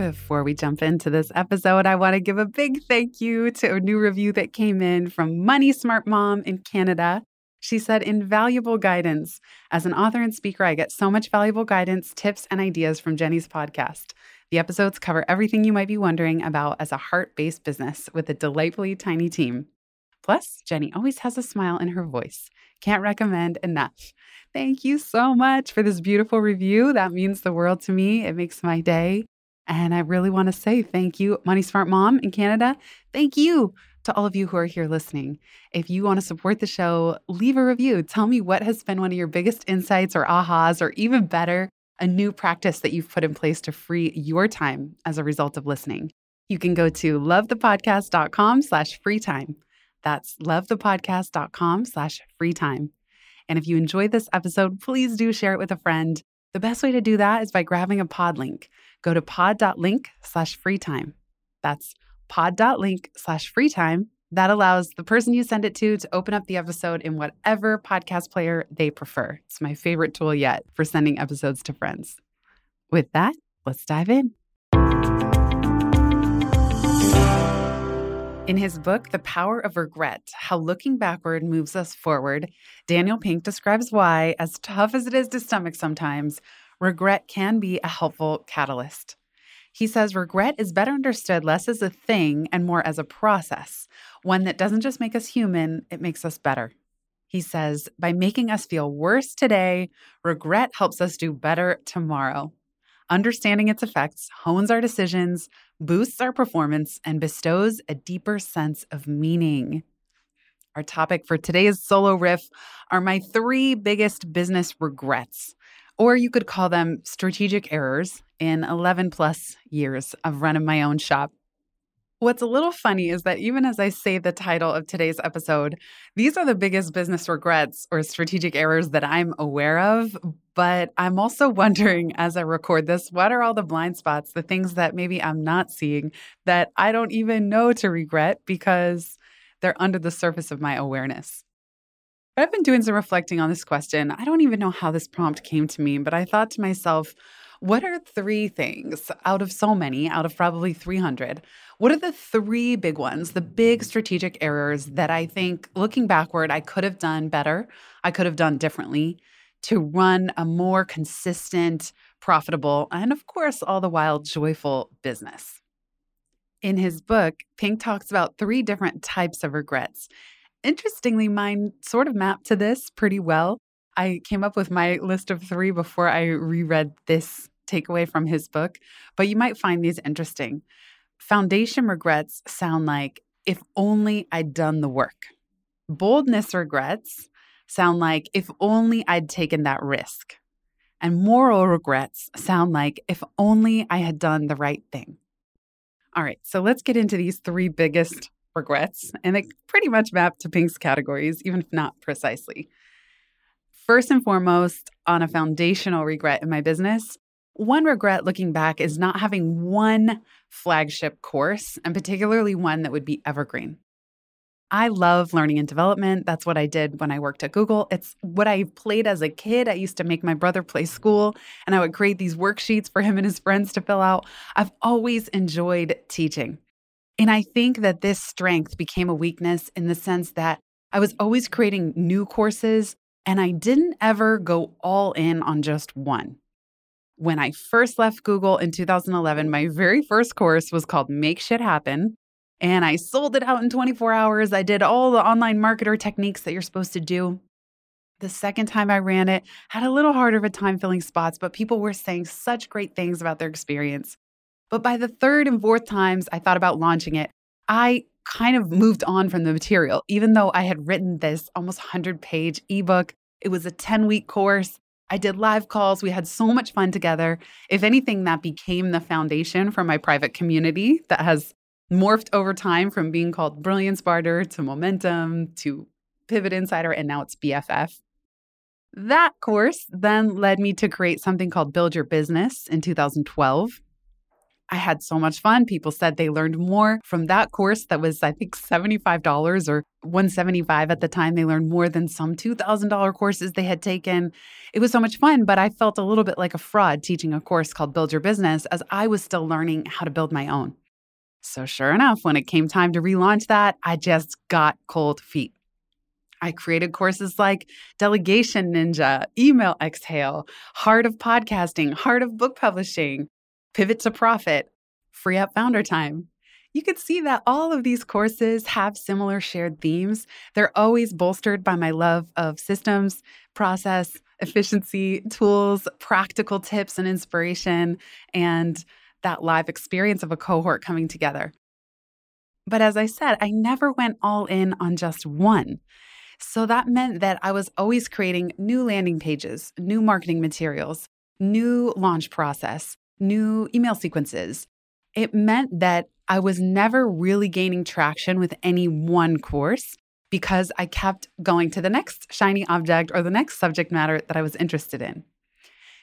Before we jump into this episode, I want to give a big thank you to a new review that came in from Money Smart Mom in Canada. She said, invaluable guidance. As an author and speaker, I get so much valuable guidance, tips, and ideas from Jenny's podcast. The episodes cover everything you might be wondering about as a heart based business with a delightfully tiny team. Plus, Jenny always has a smile in her voice. Can't recommend enough. Thank you so much for this beautiful review. That means the world to me. It makes my day. And I really want to say thank you, Money Smart Mom in Canada. Thank you to all of you who are here listening. If you want to support the show, leave a review. Tell me what has been one of your biggest insights or ahas, or even better, a new practice that you've put in place to free your time as a result of listening. You can go to lovethepodcast.com slash free time. That's lovethepodcast.com slash free time. And if you enjoyed this episode, please do share it with a friend. The best way to do that is by grabbing a pod link. Go to pod.link slash free time. That's pod.link slash free time. That allows the person you send it to to open up the episode in whatever podcast player they prefer. It's my favorite tool yet for sending episodes to friends. With that, let's dive in. In his book, The Power of Regret How Looking Backward Moves Us Forward, Daniel Pink describes why, as tough as it is to stomach sometimes, regret can be a helpful catalyst. He says regret is better understood less as a thing and more as a process, one that doesn't just make us human, it makes us better. He says, by making us feel worse today, regret helps us do better tomorrow. Understanding its effects hones our decisions, boosts our performance, and bestows a deeper sense of meaning. Our topic for today's solo riff are my three biggest business regrets, or you could call them strategic errors in 11 plus years of running my own shop. What's a little funny is that even as I say the title of today's episode, these are the biggest business regrets or strategic errors that I'm aware of. But I'm also wondering as I record this, what are all the blind spots, the things that maybe I'm not seeing that I don't even know to regret because they're under the surface of my awareness? I've been doing some reflecting on this question. I don't even know how this prompt came to me, but I thought to myself, what are three things out of so many, out of probably 300? What are the three big ones, the big strategic errors that I think looking backward, I could have done better, I could have done differently to run a more consistent, profitable, and of course, all the while joyful business? In his book, Pink talks about three different types of regrets. Interestingly, mine sort of mapped to this pretty well. I came up with my list of three before I reread this takeaway from his book, but you might find these interesting. Foundation regrets sound like if only I'd done the work. Boldness regrets sound like if only I'd taken that risk. And moral regrets sound like if only I had done the right thing. All right, so let's get into these three biggest regrets, and they pretty much map to Pink's categories, even if not precisely. First and foremost, on a foundational regret in my business, one regret looking back is not having one flagship course, and particularly one that would be evergreen. I love learning and development. That's what I did when I worked at Google. It's what I played as a kid. I used to make my brother play school and I would create these worksheets for him and his friends to fill out. I've always enjoyed teaching. And I think that this strength became a weakness in the sense that I was always creating new courses and I didn't ever go all in on just one. When I first left Google in 2011, my very first course was called Make Shit Happen. And I sold it out in 24 hours. I did all the online marketer techniques that you're supposed to do. The second time I ran it, had a little harder of a time filling spots, but people were saying such great things about their experience. But by the third and fourth times I thought about launching it, I kind of moved on from the material. Even though I had written this almost 100 page ebook, it was a 10 week course. I did live calls. We had so much fun together. If anything, that became the foundation for my private community that has morphed over time from being called Brilliance Barter to Momentum to Pivot Insider, and now it's BFF. That course then led me to create something called Build Your Business in 2012. I had so much fun. People said they learned more from that course that was, I think, $75 or 175 at the time. They learned more than some $2,000 courses they had taken. It was so much fun, but I felt a little bit like a fraud teaching a course called Build Your Business as I was still learning how to build my own. So, sure enough, when it came time to relaunch that, I just got cold feet. I created courses like Delegation Ninja, Email Exhale, Heart of Podcasting, Heart of Book Publishing, Pivot to Profit, Free Up Founder Time. You can see that all of these courses have similar shared themes. They're always bolstered by my love of systems, process, efficiency, tools, practical tips and inspiration, and that live experience of a cohort coming together. But as I said, I never went all in on just one. So that meant that I was always creating new landing pages, new marketing materials, new launch process, new email sequences. It meant that I was never really gaining traction with any one course because I kept going to the next shiny object or the next subject matter that I was interested in.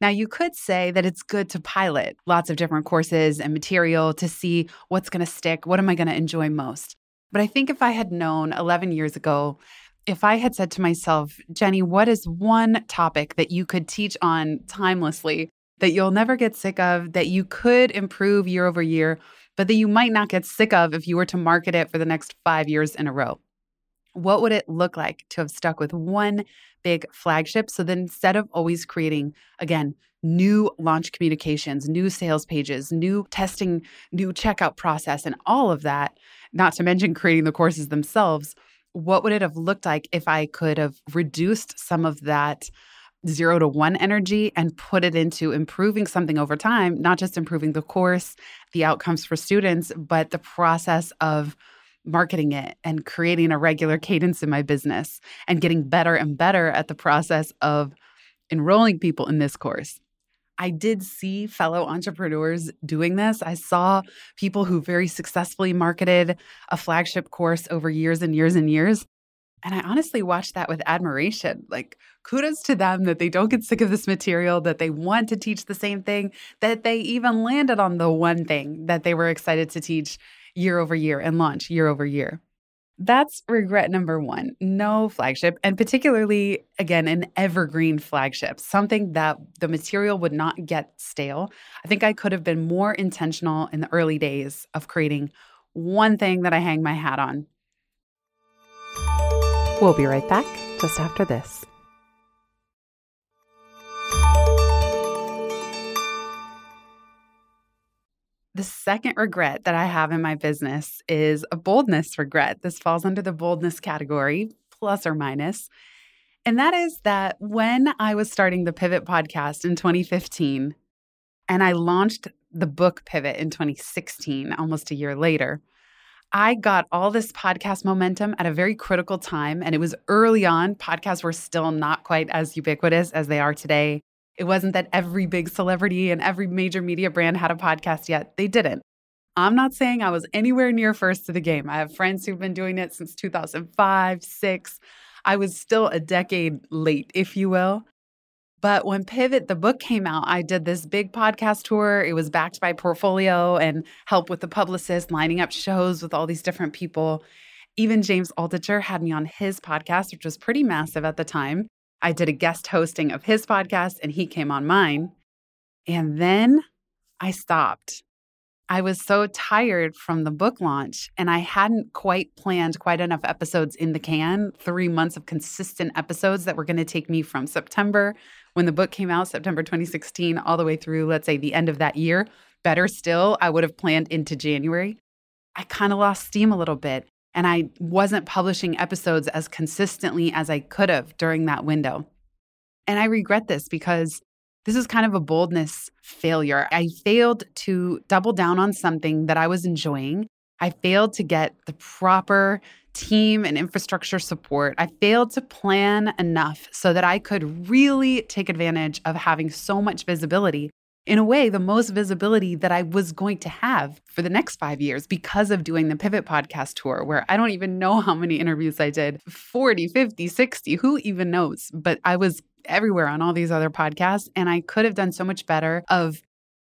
Now, you could say that it's good to pilot lots of different courses and material to see what's going to stick, what am I going to enjoy most. But I think if I had known 11 years ago, if I had said to myself, Jenny, what is one topic that you could teach on timelessly that you'll never get sick of, that you could improve year over year, but that you might not get sick of if you were to market it for the next five years in a row. What would it look like to have stuck with one big flagship? So then instead of always creating, again, new launch communications, new sales pages, new testing, new checkout process, and all of that, not to mention creating the courses themselves, what would it have looked like if I could have reduced some of that zero to one energy and put it into improving something over time, not just improving the course, the outcomes for students, but the process of marketing it and creating a regular cadence in my business and getting better and better at the process of enrolling people in this course. I did see fellow entrepreneurs doing this. I saw people who very successfully marketed a flagship course over years and years and years. And I honestly watched that with admiration. Like, kudos to them that they don't get sick of this material, that they want to teach the same thing, that they even landed on the one thing that they were excited to teach year over year and launch year over year. That's regret number one no flagship, and particularly, again, an evergreen flagship, something that the material would not get stale. I think I could have been more intentional in the early days of creating one thing that I hang my hat on We'll be right back just after this. The second regret that I have in my business is a boldness regret. This falls under the boldness category, plus or minus. And that is that when I was starting the Pivot podcast in 2015, and I launched the book Pivot in 2016, almost a year later, I got all this podcast momentum at a very critical time. And it was early on. Podcasts were still not quite as ubiquitous as they are today. It wasn't that every big celebrity and every major media brand had a podcast yet. They didn't. I'm not saying I was anywhere near first to the game. I have friends who've been doing it since 2005, six. I was still a decade late, if you will. But when Pivot, the book came out, I did this big podcast tour. It was backed by Portfolio and help with the publicist, lining up shows with all these different people. Even James Altucher had me on his podcast, which was pretty massive at the time. I did a guest hosting of his podcast and he came on mine. And then I stopped. I was so tired from the book launch and I hadn't quite planned quite enough episodes in the can, three months of consistent episodes that were going to take me from September when the book came out, September 2016, all the way through, let's say, the end of that year. Better still, I would have planned into January. I kind of lost steam a little bit and I wasn't publishing episodes as consistently as I could have during that window. And I regret this because this is kind of a boldness failure. I failed to double down on something that I was enjoying. I failed to get the proper team and infrastructure support. I failed to plan enough so that I could really take advantage of having so much visibility. In a way, the most visibility that I was going to have for the next five years because of doing the Pivot podcast tour, where I don't even know how many interviews I did 40, 50, 60, who even knows? But I was everywhere on all these other podcasts, and I could have done so much better of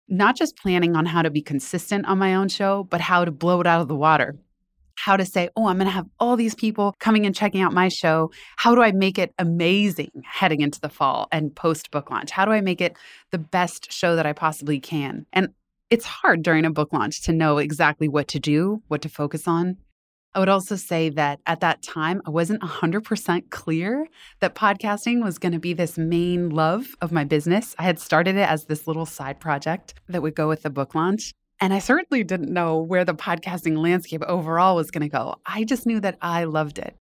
not just planning on how to be consistent on my own show, but how to blow it out of the water how to say, oh, I'm going to have all these people coming and checking out my show. How do I make it amazing heading into the fall and post book launch? How do I make it the best show that I possibly can? And it's hard during a book launch to know exactly what to do, what to focus on. I would also say that at that time, I wasn't 100% clear that podcasting was going to be this main love of my business. I had started it as this little side project that would go with the book launch. And I certainly didn't know where the podcasting landscape overall was going to go. I just knew that I loved it.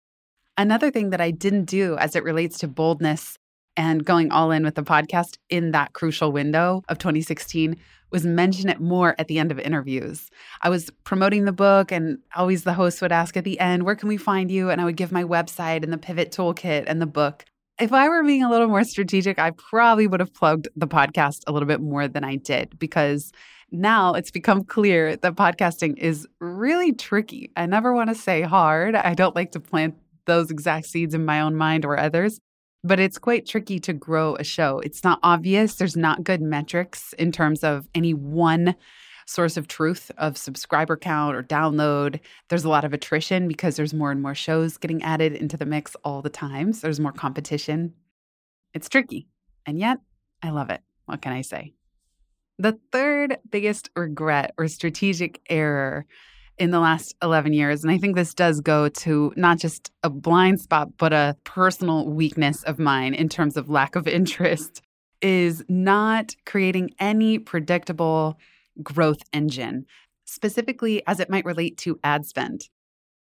Another thing that I didn't do as it relates to boldness and going all in with the podcast in that crucial window of 2016 was mention it more at the end of interviews. I was promoting the book, and always the host would ask at the end, Where can we find you? And I would give my website and the pivot toolkit and the book. If I were being a little more strategic, I probably would have plugged the podcast a little bit more than I did because now it's become clear that podcasting is really tricky. I never want to say hard. I don't like to plant those exact seeds in my own mind or others, but it's quite tricky to grow a show. It's not obvious. There's not good metrics in terms of any one source of truth of subscriber count or download. There's a lot of attrition because there's more and more shows getting added into the mix all the time. So there's more competition. It's tricky. And yet, I love it. What can I say? The third biggest regret or strategic error in the last 11 years, and I think this does go to not just a blind spot, but a personal weakness of mine in terms of lack of interest, is not creating any predictable growth engine, specifically as it might relate to ad spend.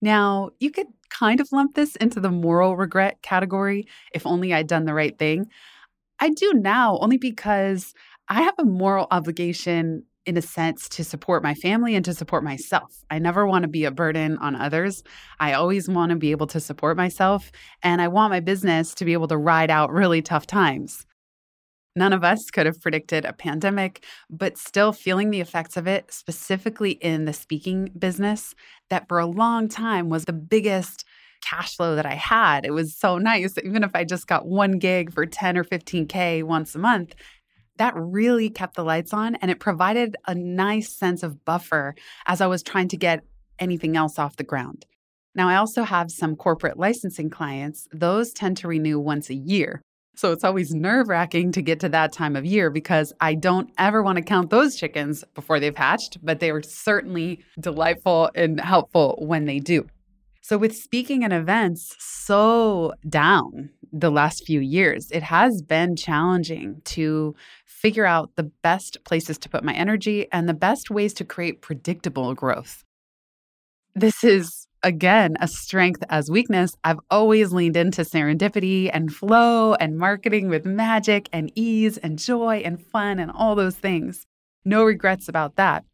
Now, you could kind of lump this into the moral regret category if only I'd done the right thing. I do now only because I have a moral obligation in a sense to support my family and to support myself. I never want to be a burden on others. I always want to be able to support myself and I want my business to be able to ride out really tough times. None of us could have predicted a pandemic, but still feeling the effects of it, specifically in the speaking business, that for a long time was the biggest cash flow that I had. It was so nice. Even if I just got one gig for 10 or 15K once a month, that really kept the lights on and it provided a nice sense of buffer as I was trying to get anything else off the ground. Now, I also have some corporate licensing clients. Those tend to renew once a year. So it's always nerve wracking to get to that time of year because I don't ever want to count those chickens before they've hatched, but they are certainly delightful and helpful when they do. So, with speaking and events so down the last few years, it has been challenging to figure out the best places to put my energy and the best ways to create predictable growth. This is, again, a strength as weakness. I've always leaned into serendipity and flow and marketing with magic and ease and joy and fun and all those things. No regrets about that.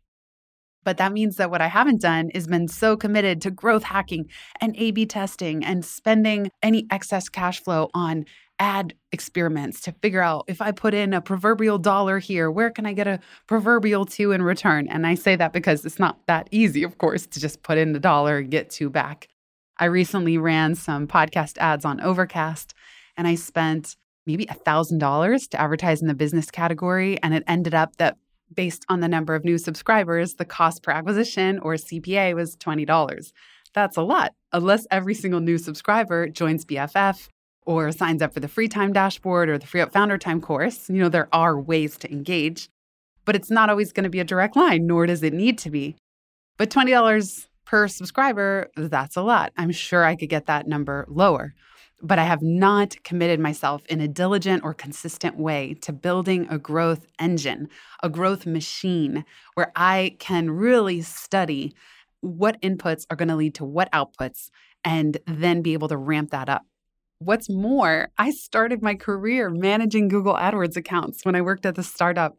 But that means that what I haven't done is been so committed to growth hacking and A B testing and spending any excess cash flow on ad experiments to figure out if I put in a proverbial dollar here, where can I get a proverbial two in return? And I say that because it's not that easy, of course, to just put in a dollar and get two back. I recently ran some podcast ads on Overcast and I spent maybe $1,000 to advertise in the business category. And it ended up that based on the number of new subscribers, the cost per acquisition or CPA was $20. That's a lot, unless every single new subscriber joins BFF or signs up for the free time dashboard or the free up founder time course. You know, there are ways to engage, but it's not always going to be a direct line, nor does it need to be. But $20 per subscriber, that's a lot. I'm sure I could get that number lower. But I have not committed myself in a diligent or consistent way to building a growth engine, a growth machine where I can really study what inputs are going to lead to what outputs and then be able to ramp that up. What's more, I started my career managing Google AdWords accounts when I worked at the startup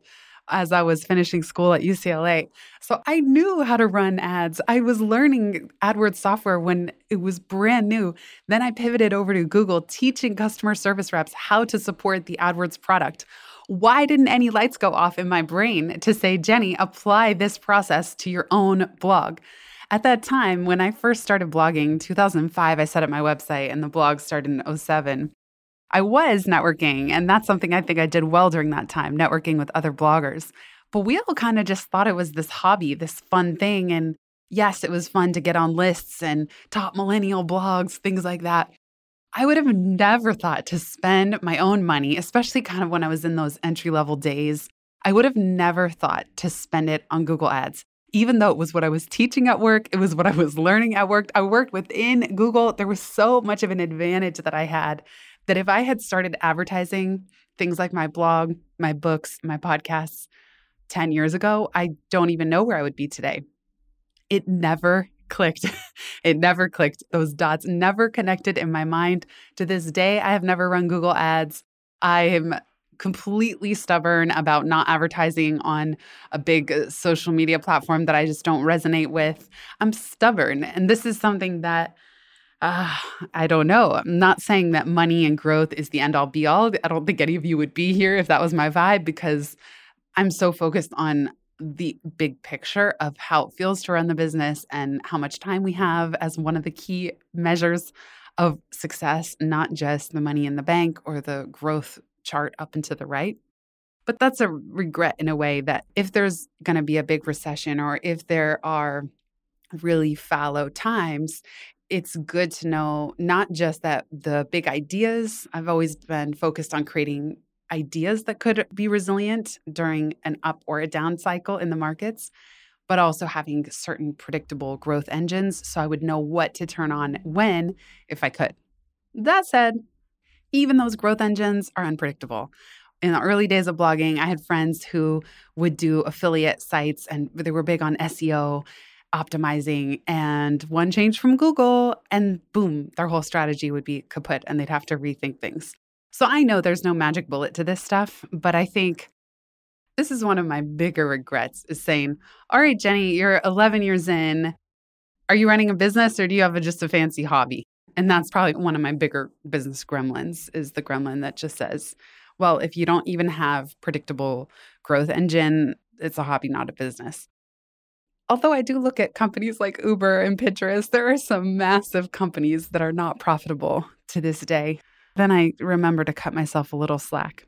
as I was finishing school at UCLA. So I knew how to run ads. I was learning AdWords software when it was brand new. Then I pivoted over to Google, teaching customer service reps how to support the AdWords product. Why didn't any lights go off in my brain to say, Jenny, apply this process to your own blog? At that time, when I first started blogging, 2005, I set up my website and the blog started in 07. I was networking, and that's something I think I did well during that time, networking with other bloggers. But we all kind of just thought it was this hobby, this fun thing. And yes, it was fun to get on lists and top millennial blogs, things like that. I would have never thought to spend my own money, especially kind of when I was in those entry level days. I would have never thought to spend it on Google Ads, even though it was what I was teaching at work, it was what I was learning at work. I worked within Google. There was so much of an advantage that I had that if I had started advertising things like my blog, my books, my podcasts 10 years ago, I don't even know where I would be today. It never clicked. it never clicked. Those dots never connected in my mind. To this day, I have never run Google Ads. I am completely stubborn about not advertising on a big uh, social media platform that I just don't resonate with. I'm stubborn. And this is something that uh, I don't know. I'm not saying that money and growth is the end all be all. I don't think any of you would be here if that was my vibe because I'm so focused on the big picture of how it feels to run the business and how much time we have as one of the key measures of success, not just the money in the bank or the growth chart up and to the right. But that's a regret in a way that if there's going to be a big recession or if there are really fallow times, it's good to know not just that the big ideas, I've always been focused on creating ideas that could be resilient during an up or a down cycle in the markets, but also having certain predictable growth engines so I would know what to turn on when if I could. That said, even those growth engines are unpredictable. In the early days of blogging, I had friends who would do affiliate sites and they were big on SEO optimizing and one change from Google and boom, their whole strategy would be kaput and they'd have to rethink things. So I know there's no magic bullet to this stuff, but I think this is one of my bigger regrets is saying, "All right, Jenny, you're 11 years in. Are you running a business or do you have a, just a fancy hobby?" And that's probably one of my bigger business gremlins is the gremlin that just says, "Well, if you don't even have predictable growth engine, it's a hobby, not a business." although I do look at companies like Uber and Pinterest, there are some massive companies that are not profitable to this day. Then I remember to cut myself a little slack.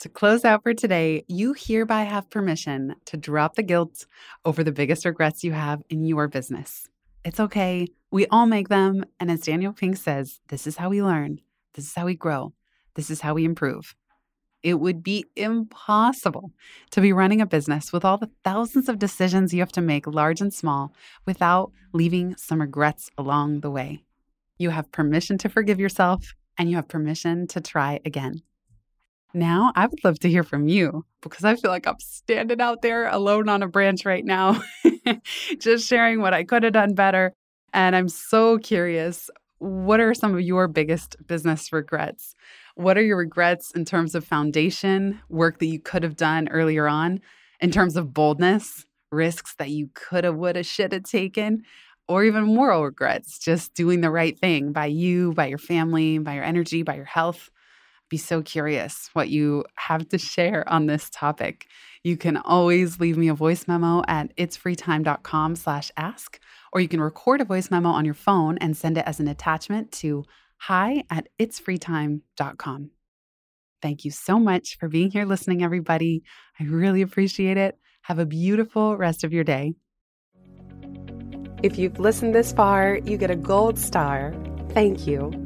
To close out for today, you hereby have permission to drop the guilt over the biggest regrets you have in your business. It's okay. We all make them. And as Daniel Pink says, this is how we learn. This is how we grow. This is how we improve. It would be impossible to be running a business with all the thousands of decisions you have to make, large and small, without leaving some regrets along the way. You have permission to forgive yourself and you have permission to try again. Now, I would love to hear from you because I feel like I'm standing out there alone on a branch right now, just sharing what I could have done better. And I'm so curious what are some of your biggest business regrets? What are your regrets in terms of foundation, work that you could have done earlier on, in terms of boldness, risks that you could have, would have, should have taken, or even moral regrets, just doing the right thing by you, by your family, by your energy, by your health? Be so curious what you have to share on this topic. You can always leave me a voice memo at itsfreetime.com slash ask, or you can record a voice memo on your phone and send it as an attachment to hi at itsfreetime.com. Thank you so much for being here listening, everybody. I really appreciate it. Have a beautiful rest of your day. If you've listened this far, you get a gold star. Thank you.